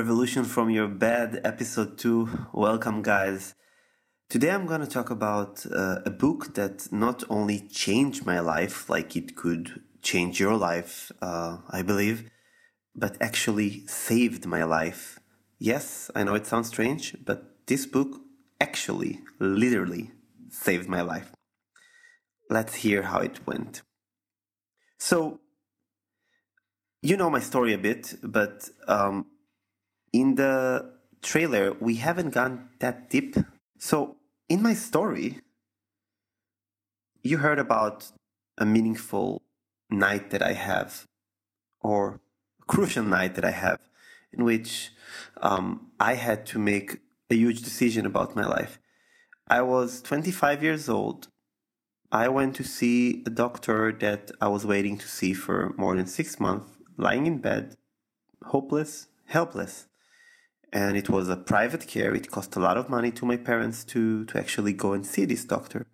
Revolution from Your Bed, Episode 2. Welcome, guys. Today I'm going to talk about uh, a book that not only changed my life, like it could change your life, uh, I believe, but actually saved my life. Yes, I know it sounds strange, but this book actually, literally, saved my life. Let's hear how it went. So, you know my story a bit, but um, in the trailer, we haven't gone that deep. So, in my story, you heard about a meaningful night that I have, or a crucial night that I have, in which um, I had to make a huge decision about my life. I was 25 years old. I went to see a doctor that I was waiting to see for more than six months, lying in bed, hopeless, helpless and it was a private care. It cost a lot of money to my parents to to actually go and see this doctor.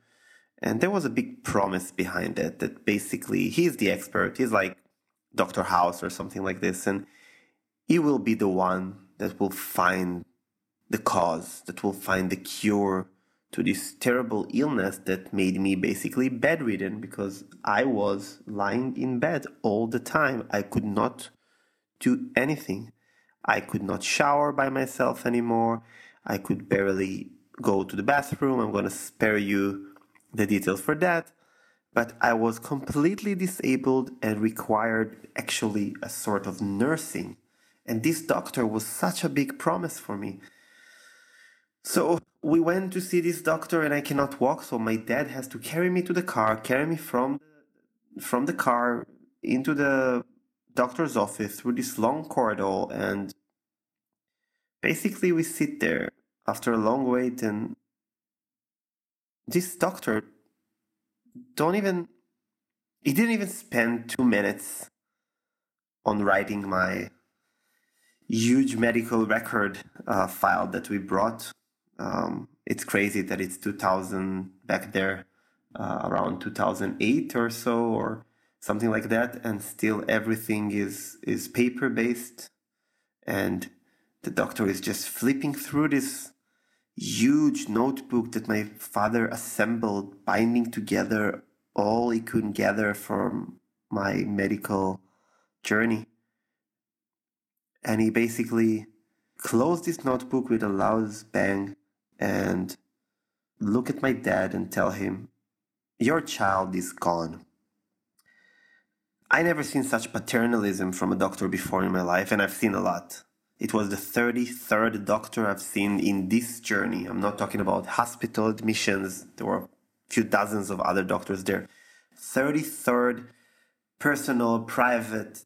And there was a big promise behind it that basically he's the expert. He's like Dr. House or something like this. And he will be the one that will find the cause, that will find the cure to this terrible illness that made me basically bedridden because I was lying in bed all the time. I could not do anything. I could not shower by myself anymore. I could barely go to the bathroom. I'm going to spare you the details for that. But I was completely disabled and required actually a sort of nursing. And this doctor was such a big promise for me. So we went to see this doctor and I cannot walk, so my dad has to carry me to the car, carry me from from the car into the doctor's office through this long corridor and basically we sit there after a long wait and this doctor don't even he didn't even spend two minutes on writing my huge medical record uh, file that we brought. Um, it's crazy that it's 2000 back there uh, around 2008 or so or something like that and still everything is is paper based and the doctor is just flipping through this huge notebook that my father assembled binding together all he could gather from my medical journey. And he basically closed this notebook with a loud bang and look at my dad and tell him your child is gone I never seen such paternalism from a doctor before in my life, and I've seen a lot. It was the 33rd doctor I've seen in this journey. I'm not talking about hospital admissions. There were a few dozens of other doctors there. 33rd personal, private,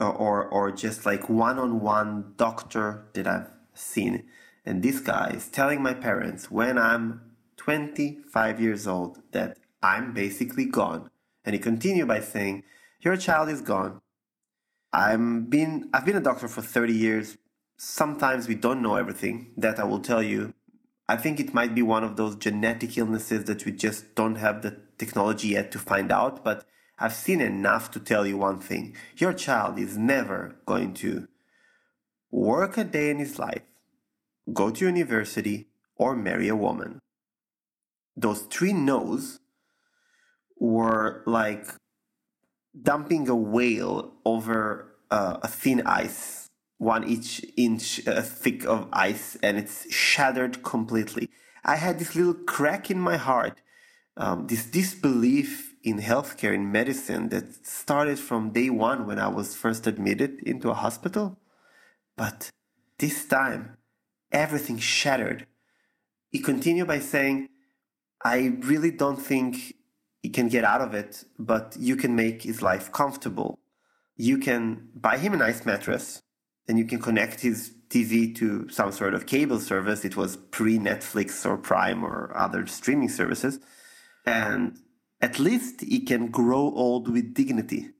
or, or just like one on one doctor that I've seen. And this guy is telling my parents when I'm 25 years old that I'm basically gone. And he continued by saying, your child is gone. I'm been I've been a doctor for 30 years. Sometimes we don't know everything. That I will tell you. I think it might be one of those genetic illnesses that we just don't have the technology yet to find out, but I've seen enough to tell you one thing. Your child is never going to work a day in his life, go to university, or marry a woman. Those three no's were like dumping a whale over uh, a thin ice, one each inch uh, thick of ice, and it's shattered completely. I had this little crack in my heart, um, this disbelief in healthcare, in medicine, that started from day one when I was first admitted into a hospital. But this time, everything shattered. He continued by saying, I really don't think he can get out of it, but you can make his life comfortable. You can buy him a nice mattress, and you can connect his TV to some sort of cable service. It was pre Netflix or Prime or other streaming services. And at least he can grow old with dignity.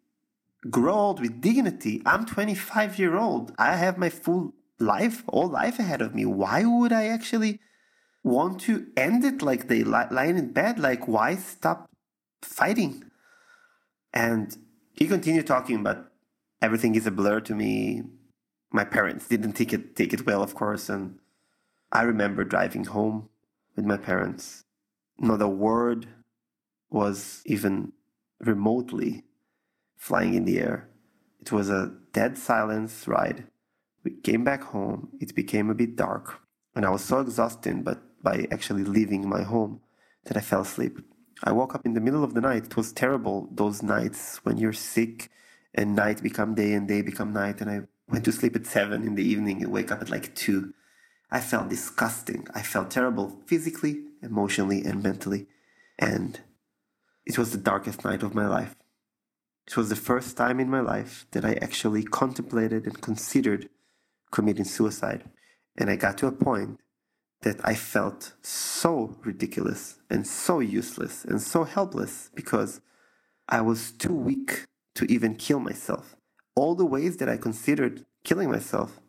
Grow old with dignity. I'm 25 year old. I have my full life, all life ahead of me. Why would I actually want to end it like they lie in bed? Like, why stop fighting. And he continued talking, but everything is a blur to me. my parents didn't take it take it well, of course, and I remember driving home with my parents. Not a word was even remotely flying in the air. It was a dead silence ride. We came back home. It became a bit dark, and I was so exhausted but by actually leaving my home that I fell asleep. I woke up in the middle of the night. It was terrible those nights when you're sick and night become day and day become night and I went to sleep at seven in the evening and wake up at like two. I felt disgusting. I felt terrible physically, emotionally, and mentally. And it was the darkest night of my life. It was the first time in my life that I actually contemplated and considered committing suicide. And I got to a point that I felt so ridiculous and so useless and so helpless because I was too weak to even kill myself. All the ways that I considered killing myself,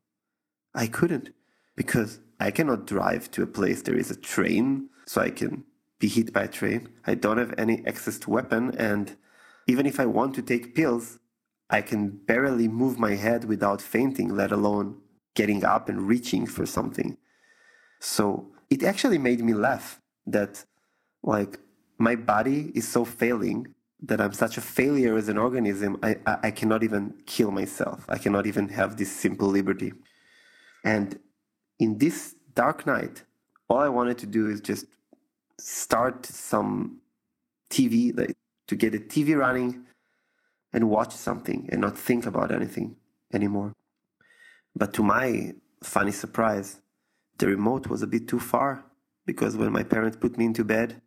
I couldn't because I cannot drive to a place there is a train so I can be hit by a train. I don't have any access to weapon and even if I want to take pills, I can barely move my head without fainting, let alone getting up and reaching for something. So it actually made me laugh that like my body is so failing that I'm such a failure as an organism, I, I, cannot even kill myself. I cannot even have this simple liberty. And in this dark night, all I wanted to do is just start some TV, like to get a TV running and watch something and not think about anything anymore. But to my funny surprise, the remote was a bit too far because when my parents put me into bed,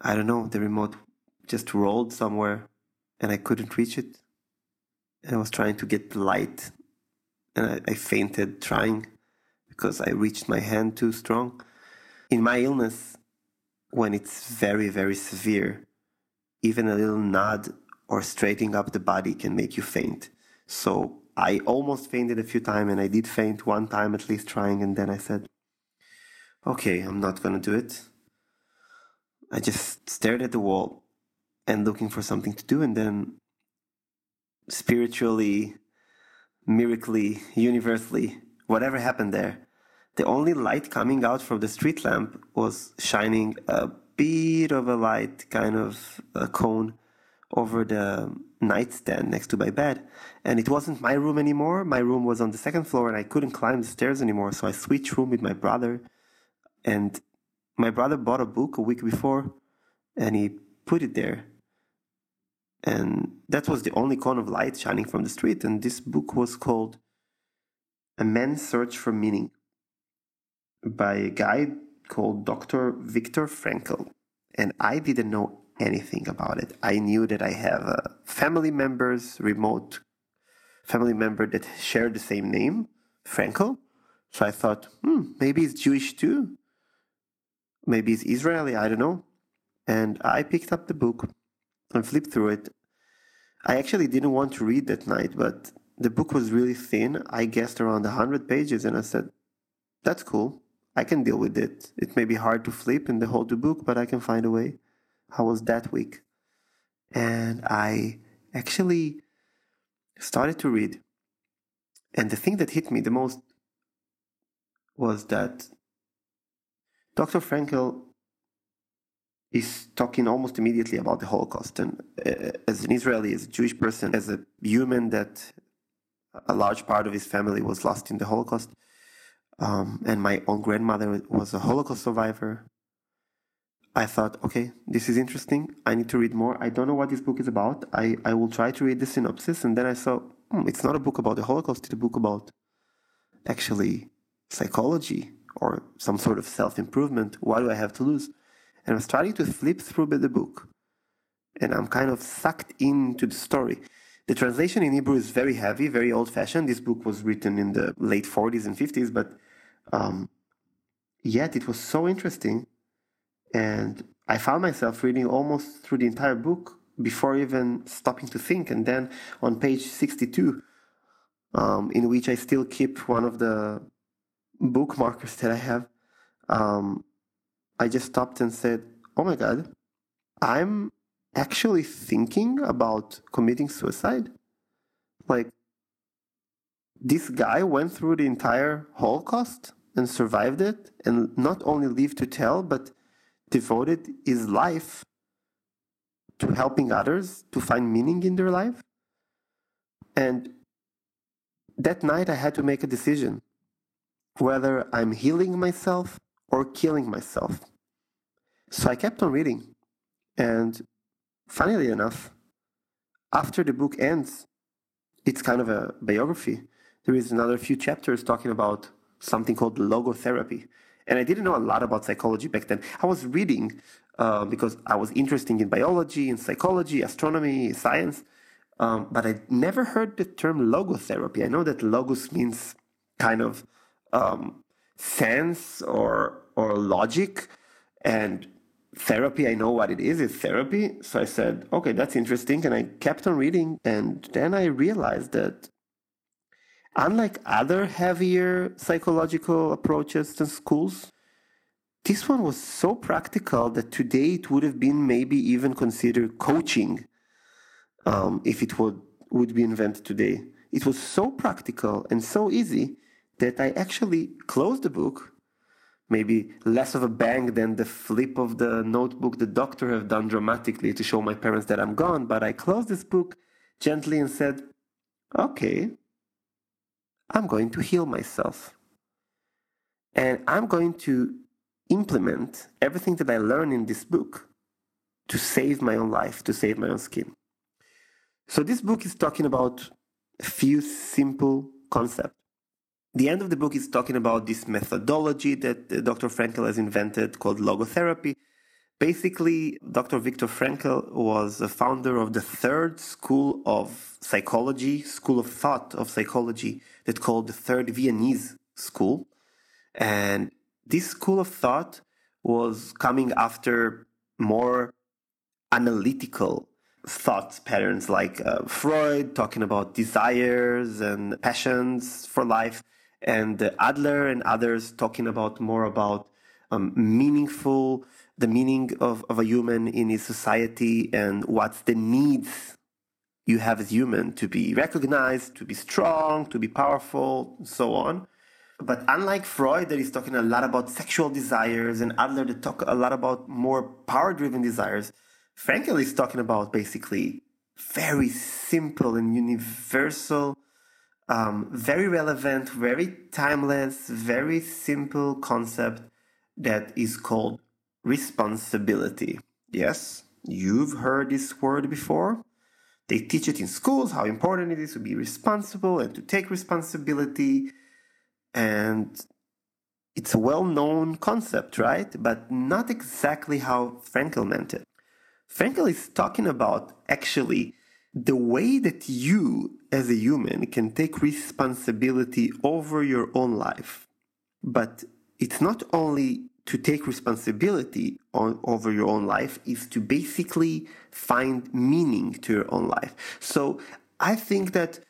I don't know, the remote just rolled somewhere and I couldn't reach it. And I was trying to get the light and I, I fainted trying because I reached my hand too strong. In my illness, when it's very, very severe, even a little nod or straightening up the body can make you faint. So I almost fainted a few times and I did faint one time at least trying and then I said, okay, I'm not gonna do it. I just stared at the wall and looking for something to do and then spiritually, miraculously, universally, whatever happened there, the only light coming out from the street lamp was shining a bit of a light, kind of a cone over the nightstand next to my bed. And it wasn't my room anymore. My room was on the second floor and I couldn't climb the stairs anymore. So I switched room with my brother. And my brother bought a book a week before and he put it there. And that was the only cone of light shining from the street. And this book was called A Man's Search for Meaning by a guy called Dr. Viktor Frankl. And I didn't know anything about it. I knew that I have uh, family members, remote family member that share the same name, Frankl. So I thought, hmm, maybe he's Jewish too. Maybe he's Israeli, I don't know. And I picked up the book and flipped through it. I actually didn't want to read that night, but the book was really thin. I guessed around 100 pages, and I said, that's cool. I can deal with it. It may be hard to flip and the book, but I can find a way. How was that week? And I actually started to read. And the thing that hit me the most was that Dr. Frankl is talking almost immediately about the Holocaust. And uh, as an Israeli, as a Jewish person, as a human that a large part of his family was lost in the Holocaust, um, and my own grandmother was a Holocaust survivor. I thought, okay, this is interesting. I need to read more. I don't know what this book is about. I, I will try to read the synopsis. And then I saw, hmm, it's not a book about the Holocaust, it's a book about actually psychology or some sort of self improvement. What do I have to lose? And I'm starting to flip through the book. And I'm kind of sucked into the story. The translation in Hebrew is very heavy, very old fashioned. This book was written in the late 40s and 50s, but um, yet it was so interesting and I found myself reading almost through the entire book before even stopping to think. And then on page 62, um, in which I still keep one of the bookmarkers that I have, um, I just stopped and said, Oh my God, I'm actually thinking about committing suicide. Like, this guy went through the entire Holocaust and survived it, and not only lived to tell, but devoted his life to helping others to find meaning in their life. And that night, I had to make a decision whether I'm healing myself or killing myself. So I kept on reading. And funnily enough, after the book ends, it's kind of a biography. There is another few chapters talking about something called logotherapy. And I didn't know a lot about psychology back then. I was reading uh, because I was interested in biology and psychology, astronomy, science, um, but I never heard the term logotherapy. I know that logos means kind of um, sense or or logic, and therapy. I know what it is. It's therapy. So I said, okay, that's interesting, and I kept on reading, and then I realized that unlike other heavier psychological approaches to schools, this one was so practical that today it would have been maybe even considered coaching um, if it would, would be invented today. It was so practical and so easy that I actually closed the book, maybe less of a bang than the flip of the notebook the doctor have done dramatically to show my parents that I'm gone, but I closed this book gently and said, okay, I'm going to heal myself. And I'm going to implement everything that I learn in this book to save my own life, to save my own skin. So this book is talking about a few simple concepts. The end of the book is talking about this methodology that uh, Dr. Frankl has invented called logotherapy. Basically, Dr. Viktor Frankl was a founder of the third school of psychology, school of thought of psychology that called the third Viennese school. And this school of thought was coming after more analytical thought patterns like uh, Freud talking about desires and passions for life, and Adler and others talking about more about um, meaningful, the meaning of, of a human in his society and what's the needs you have as human to be recognized, to be strong, to be powerful, so on. But unlike Freud, that is talking a lot about sexual desires, and Adler that talk a lot about more power-driven desires, Frankl is talking about basically very simple and universal, um, very relevant, very timeless, very simple concept that is called responsibility. Yes, you've heard this word before. They teach it in schools how important it is to be responsible and to take responsibility. And it's a well known concept, right? But not exactly how Frankl meant it. Frankl is talking about actually the way that you as a human can take responsibility over your own life. But it's not only to take responsibility on, over your own life, is to basically find meaning to your own life. So I think that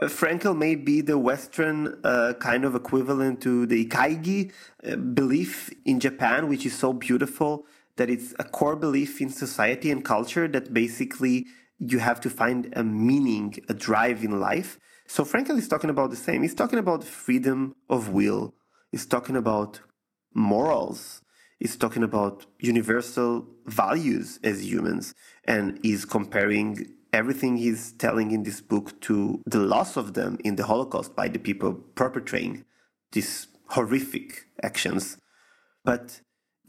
uh, Frankl may be the Western uh, kind of equivalent to the Ikigai uh, belief in Japan, which is so beautiful that it's a core belief in society and culture that basically you have to find a meaning, a drive in life. So Frankl is talking about the same. He's talking about freedom of will. He's talking about morals. He's talking about universal values as humans. And he's comparing everything he's telling in this book to the loss of them in the Holocaust by the people perpetrating these horrific actions. But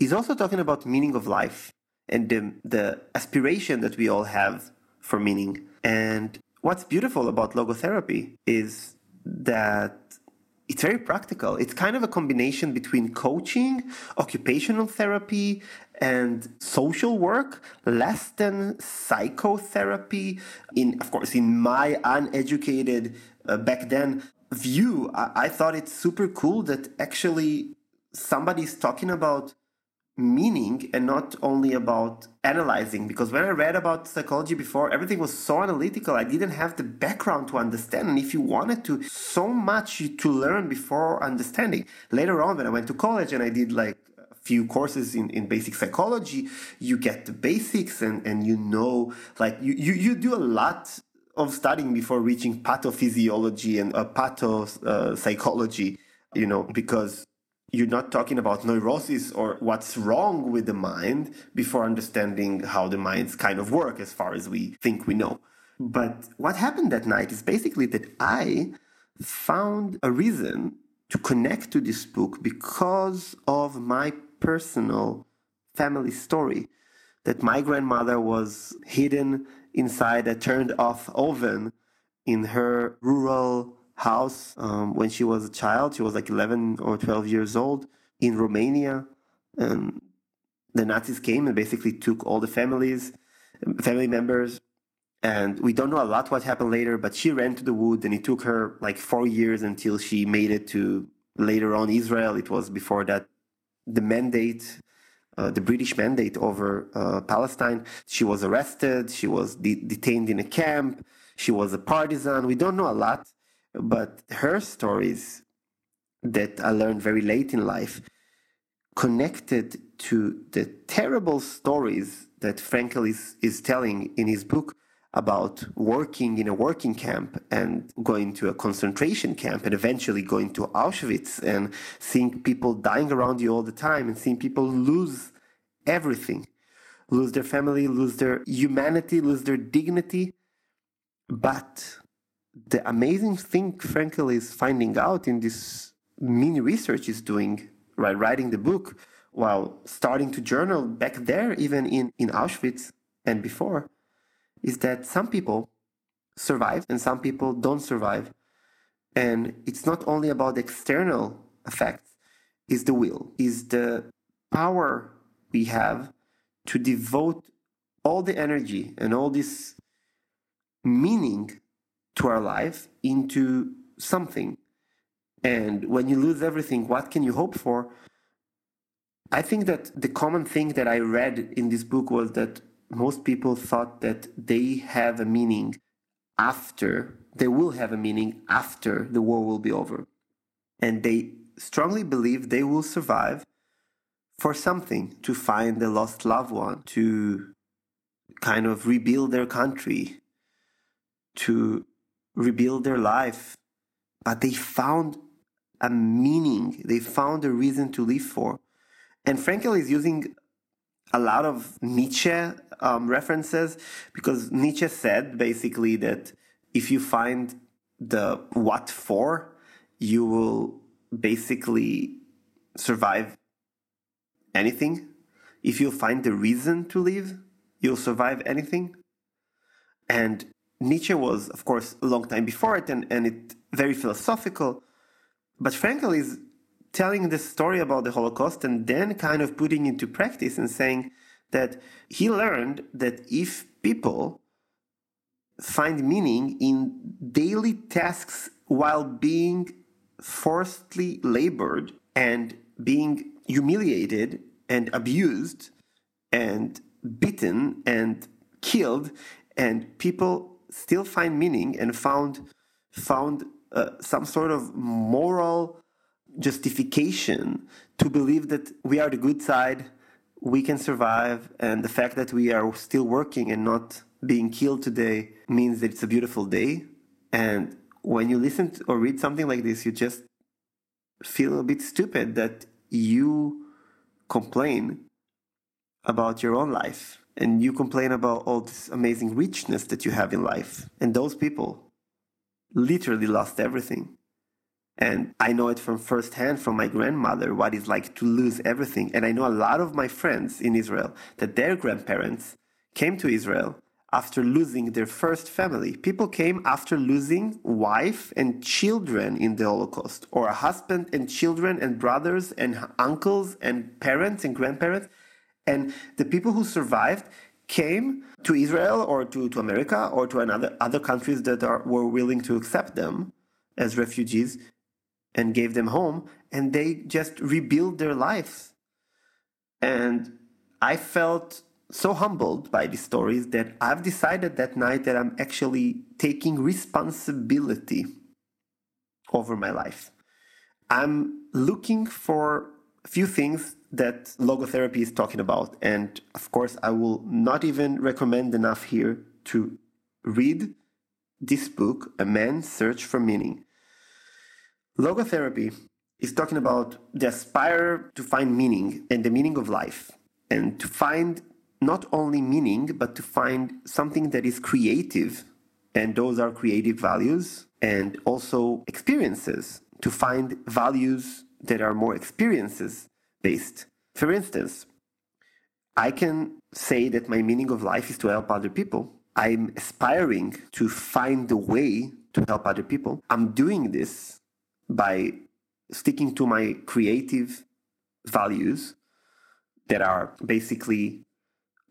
He's also talking about meaning of life and the, the aspiration that we all have for meaning. And what's beautiful about logotherapy is that it's very practical. It's kind of a combination between coaching, occupational therapy, and social work, less than psychotherapy. In, of course, in my uneducated uh, back then view, I, I thought it's super cool that actually somebody's talking about meaning and not only about analyzing because when i read about psychology before everything was so analytical i didn't have the background to understand. And if you wanted to so much to learn before understanding. Later on when i went to college and i did like a few courses in, in basic psychology you get the basics and and you know like you, you you do a lot of studying before reaching pathophysiology and uh, pathopsychology, you know, because you're not talking about neurosis or what's wrong with the mind before understanding how the minds kind of work as far as we think we know. But what happened that night is basically that I found a reason to connect to this book because of my personal family story that my grandmother was hidden inside a turned off oven in her rural house um, when she was a child. She was like 11 or 12 years old in Romania. And the Nazis came and basically took all the families, family members. And we don't know a lot what happened later, but she ran to the woods and it took her like four years until she made it to later on Israel. It was before that the mandate, uh, the British mandate over uh, Palestine. She was arrested. She was de- detained in a camp. She was a partisan. We don't know a lot. But her stories that I learned very late in life connected to the terrible stories that Frankl is, is telling in his book about working in a working camp and going to a concentration camp and eventually going to Auschwitz and seeing people dying around you all the time and seeing people lose everything lose their family, lose their humanity, lose their dignity. But the amazing thing Frankl is finding out in this mini research is doing, right, writing the book while starting to journal back there, even in, in Auschwitz and before, is that some people survive and some people don't survive. And it's not only about the external effects, is the will, is the power we have to devote all the energy and all this meaning to our life into something. And when you lose everything, what can you hope for? I think that the common thing that I read in this book was that most people thought that they have a meaning after, they will have a meaning after the war will be over. And they strongly believe they will survive for something to find the lost loved one, to kind of rebuild their country, to rebuild their life, but they found a meaning, they found a reason to live for. And Frankl is using a lot of Nietzsche um, references because Nietzsche said basically that if you find the what for, you will basically survive anything. If you find the reason to live, you'll survive anything. And Nietzsche was, of course, a long time before it and, and it very philosophical. But Frankl is telling the story about the Holocaust and then kind of putting into practice and saying that he learned that if people find meaning in daily tasks while being forcibly labored and being humiliated and abused and beaten and killed and people still find meaning and found found uh, some sort of moral justification to believe that we are the good side, we can survive, and the fact that we are still working and not being killed today means that it's a beautiful day. And when you listen or read something like this, you just feel a bit stupid that you complain about your own life and you complain about all this amazing richness that you have in life. And those people literally lost everything. And I know it from firsthand from my grandmother what it's like to lose everything. And I know a lot of my friends in Israel that their grandparents came to Israel after losing their first family. People came after losing wife and children in the Holocaust, or a husband and children and brothers and uncles and parents and grandparents. And the people who survived came to Israel or to, to America or to another other countries that are, were willing to accept them as refugees and gave them home and they just rebuilt their lives. And I felt so humbled by these stories that I've decided that night that I'm actually taking responsibility over my life. I'm looking for a few things that logotherapy is talking about. And of course, I will not even recommend enough here to read this book, A Man's Search for Meaning. Logotherapy is talking about the aspire to find meaning and the meaning of life and to find not only meaning but to find something that is creative and those are creative values and also experiences to find values that are more experiences based. For instance i can say that my meaning of life is to help other people. I'm aspiring to find the way to help other people. I'm doing this by sticking to my creative values that are basically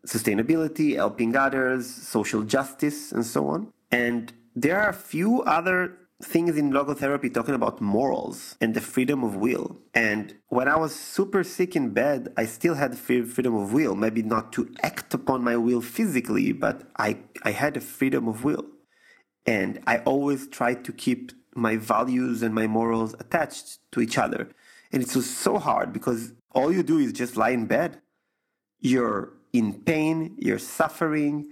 sustainability, helping others, social justice, and so on. And there are a few other things in logotherapy talking about morals and the freedom of will. And when I was super sick in bed, I still had freedom of will. Maybe not to act upon my will physically, but I, I had a freedom of will. And I always tried to keep my values and my morals attached to each other. And it was so hard because all you do is just lie in bed. You're in pain, you're suffering,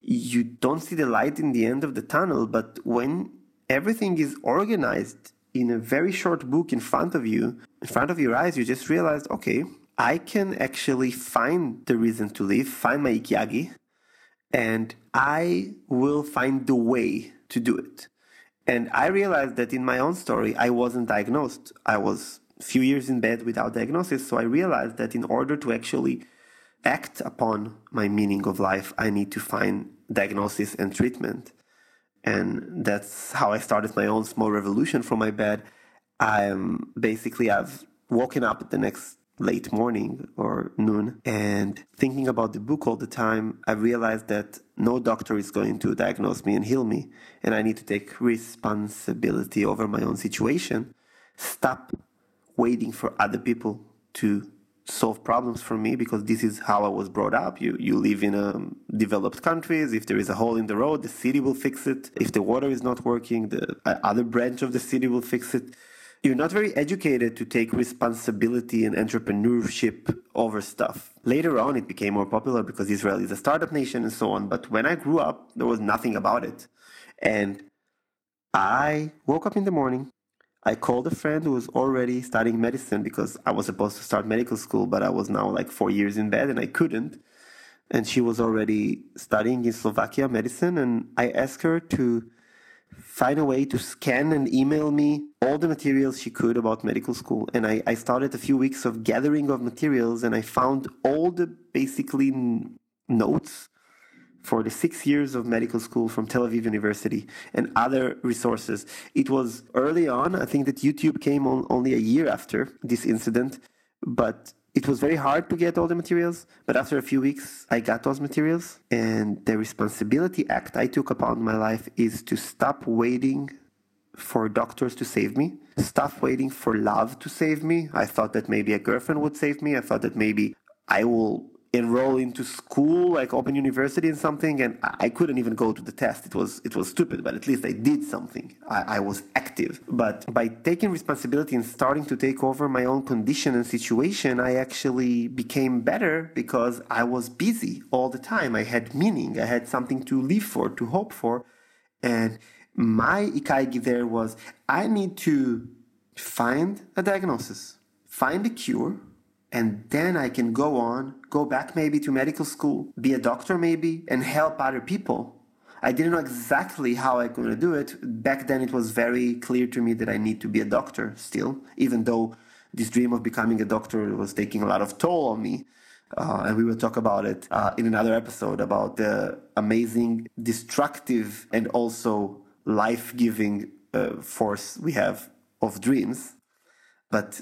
you don't see the light in the end of the tunnel. But when everything is organized in a very short book in front of you, in front of your eyes, you just realize, okay, I can actually find the reason to live, find my ikigai, and I will find the way to do it. And I realized that in my own story, I wasn't diagnosed. I was a few years in bed without diagnosis. So I realized that in order to actually act upon my meaning of life, I need to find diagnosis and treatment. And that's how I started my own small revolution from my bed. I'm basically, I've woken up the next late morning or noon and thinking about the book all the time, I realized that no doctor is going to diagnose me and heal me. And I need to take responsibility over my own situation. Stop waiting for other people to solve problems for me because this is how I was brought up. You you live in a developed countries. If there is a hole in the road, the city will fix it. If the water is not working, the uh, other branch of the city will fix it you're not very educated to take responsibility and entrepreneurship over stuff. Later on, it became more popular because Israel is a startup nation and so on. But when I grew up, there was nothing about it. And I woke up in the morning. I called a friend who was already studying medicine because I was supposed to start medical school, but I was now like four years in bed and I couldn't. And she was already studying in Slovakia medicine. And I asked her to find a way to scan and email me all the materials she could about medical school. And I, I started a few weeks of gathering of materials and I found all the basically notes for the six years of medical school from Tel Aviv University and other resources. It was early on. I think that YouTube came on only a year after this incident, but it was very hard to get all the materials, but after a few weeks, I got those materials. And the responsibility act I took upon my life is to stop waiting for doctors to save me, stop waiting for love to save me. I thought that maybe a girlfriend would save me. I thought that maybe I will enroll into school like open university and something and i couldn't even go to the test. It was it was stupid but at least i did something. I, I, was active. But by taking responsibility and starting to take over my own condition and situation i actually became better because i was busy all the time. I had meaning. I had something to live for to hope for. And my ikigai there was i need to find a diagnosis find a cure and then I can go on, go back maybe to medical school, be a doctor maybe, and help other people. I didn't know exactly how I could do it. Back then, it was very clear to me that I need to be a doctor still, even though this dream of becoming a doctor was taking a lot of toll on me. Uh, and we will talk about it uh, in another episode about the amazing, destructive, and also life giving uh, force we have of dreams. But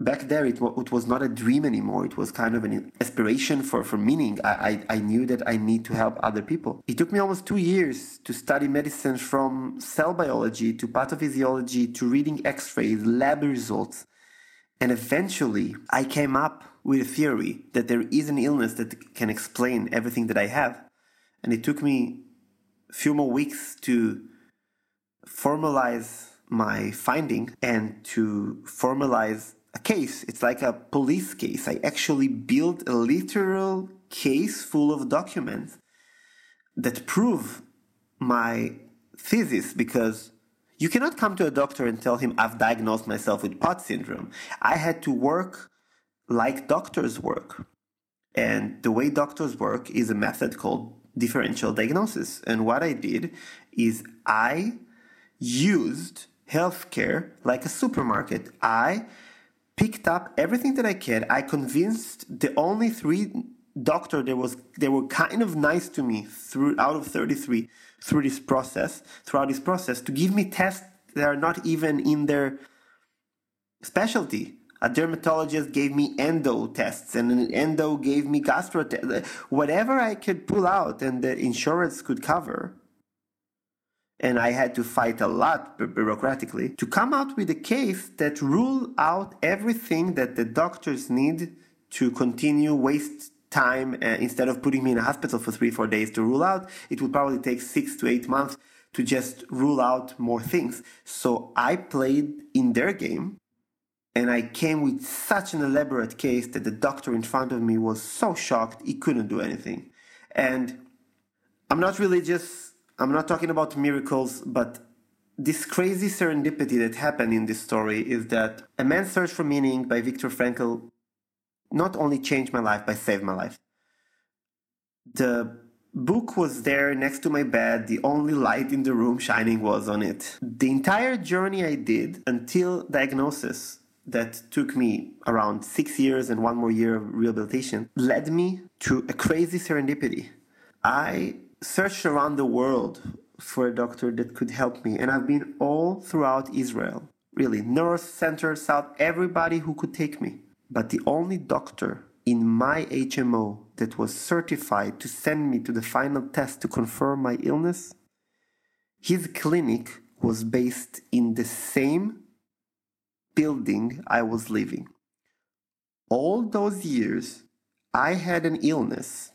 back there it, it was not a dream anymore. It was kind of an aspiration for, for meaning. I, I, I knew that i need to help other people. It took me almost two years to study medicine from cell biology to pathophysiology to reading x-rays lab results. And eventually i came up with a theory that there is an illness that can explain everything that i have. And it took me a few more weeks to formalize my finding and to formalize a case. It's like a police case. I actually built a literal case full of documents that prove my thesis because you cannot come to a doctor and tell him I've diagnosed myself with POTS syndrome. I had to work like doctors work. And the way doctors work is a method called differential diagnosis. And what I did is I used healthcare like a supermarket. I picked up everything that I could. I convinced the only three doctor that was they were kind of nice to me through out of 33 through this process throughout this process to give me tests that are not even in their specialty a dermatologist gave me endo tests and an endo gave me gastro tests whatever i could pull out and the insurance could cover and i had to fight a lot bureaucratically to come out with a case that rule out everything that the doctors need to continue waste time uh, instead of putting me in a hospital for three four days to rule out. It would probably take six to eight months to just rule out more things. So i played in their game and i came with such an elaborate case that the doctor in front of me was so shocked he couldn't do anything. And i'm not religious i'm not talking about miracles but this crazy serendipity that happened in this story is that a man's search for meaning by viktor frankl not only changed my life, but saved my life. The book was there next to my bed. The only light in the room shining was on it. The entire journey I did until diagnosis that took me around six years and one more year of rehabilitation led me to a crazy serendipity. I searched around the world for a doctor that could help me, and I've been all throughout Israel. Really, north, center, south, everybody who could take me. But the only doctor in my HMO that was certified to send me to the final test to confirm my illness, his clinic was based in the same building I was living. All those years, I had an illness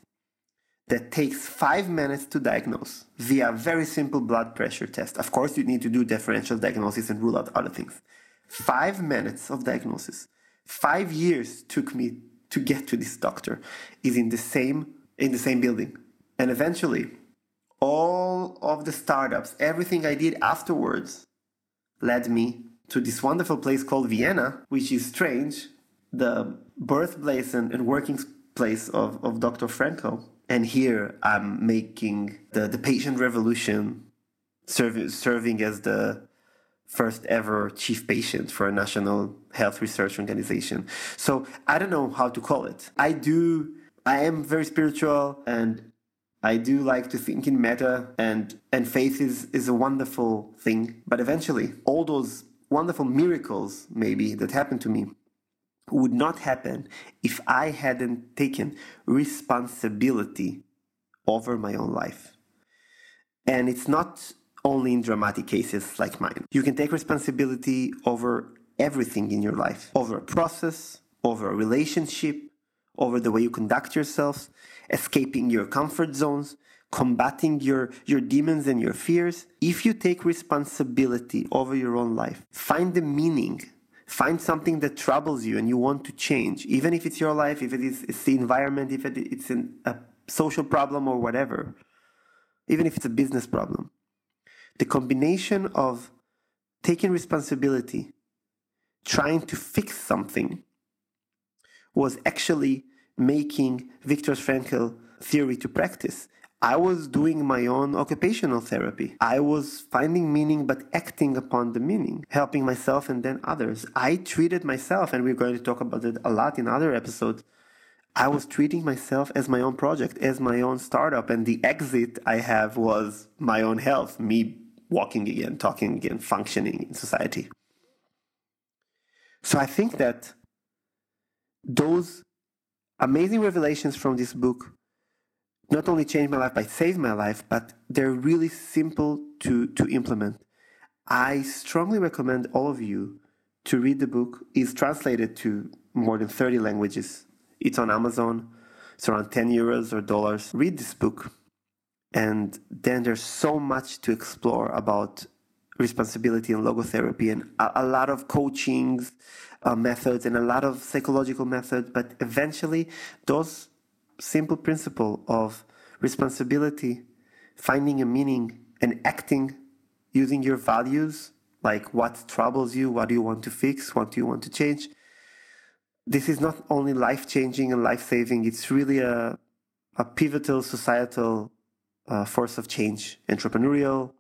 that takes five minutes to diagnose via a very simple blood pressure test. Of course, you need to do differential diagnosis and rule out other things. Five minutes of diagnosis five years took me to get to this doctor is in the same in the same building and eventually all of the startups everything i did afterwards led me to this wonderful place called vienna which is strange the birthplace and, and working place of, of dr frankl and here i'm making the, the patient revolution serving, serving as the first ever chief patient for a national health research organization. So I don't know how to call it. I do, I am very spiritual and I do like to think in meta and, and faith is, is a wonderful thing. But eventually, all those wonderful miracles, maybe, that happened to me would not happen if I hadn't taken responsibility over my own life. And it's not only in dramatic cases like mine. You can take responsibility over everything in your life, over a process, over a relationship, over the way you conduct yourself, escaping your comfort zones, combating your, your demons and your fears. If you take responsibility over your own life, find the meaning, find something that troubles you and you want to change, even if it's your life, if it is it's the environment, if it, it's an, a social problem or whatever, even if it's a business problem the combination of taking responsibility, trying to fix something, was actually making Viktor Frankl theory to practice. I was doing my own occupational therapy. I was finding meaning but acting upon the meaning, helping myself and then others. I treated myself, and we're going to talk about it a lot in other episodes. I was treating myself as my own project, as my own startup, and the exit I have was my own health, me walking again, talking again, functioning in society. So I think that those amazing revelations from this book not only changed my life but saved my life, but they're really simple to, to implement. I strongly recommend all of you to read the book. It's translated to more than 30 languages. It's on Amazon. It's around 10 euros or dollars. Read this book. And then there's so much to explore about responsibility and logotherapy and a, a lot of coaching uh, methods and a lot of psychological methods. But eventually, those simple principle of responsibility, finding a meaning, and acting using your values, like what troubles you, what do you want to fix, what do you want to change. This is not only life changing and life saving, it's really a, a pivotal societal uh, force of change, entrepreneurial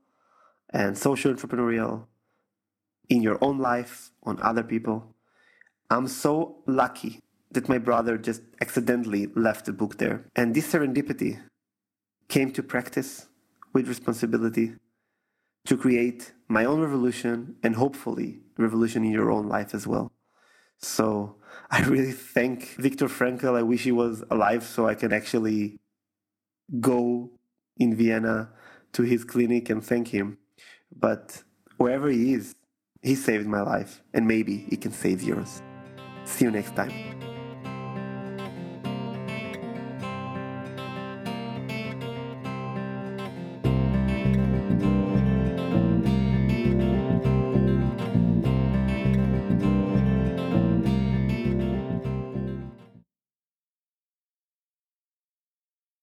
and social entrepreneurial in your own life, on other people. I'm so lucky that my brother just accidentally left the book there. And this serendipity came to practice with responsibility to create my own revolution and hopefully revolution in your own life as well. So I really thank Viktor Frankl. I wish he was alive so I can actually go in Vienna to his clinic and thank him. But wherever he is, he saved my life and maybe he can save yours. See you next time.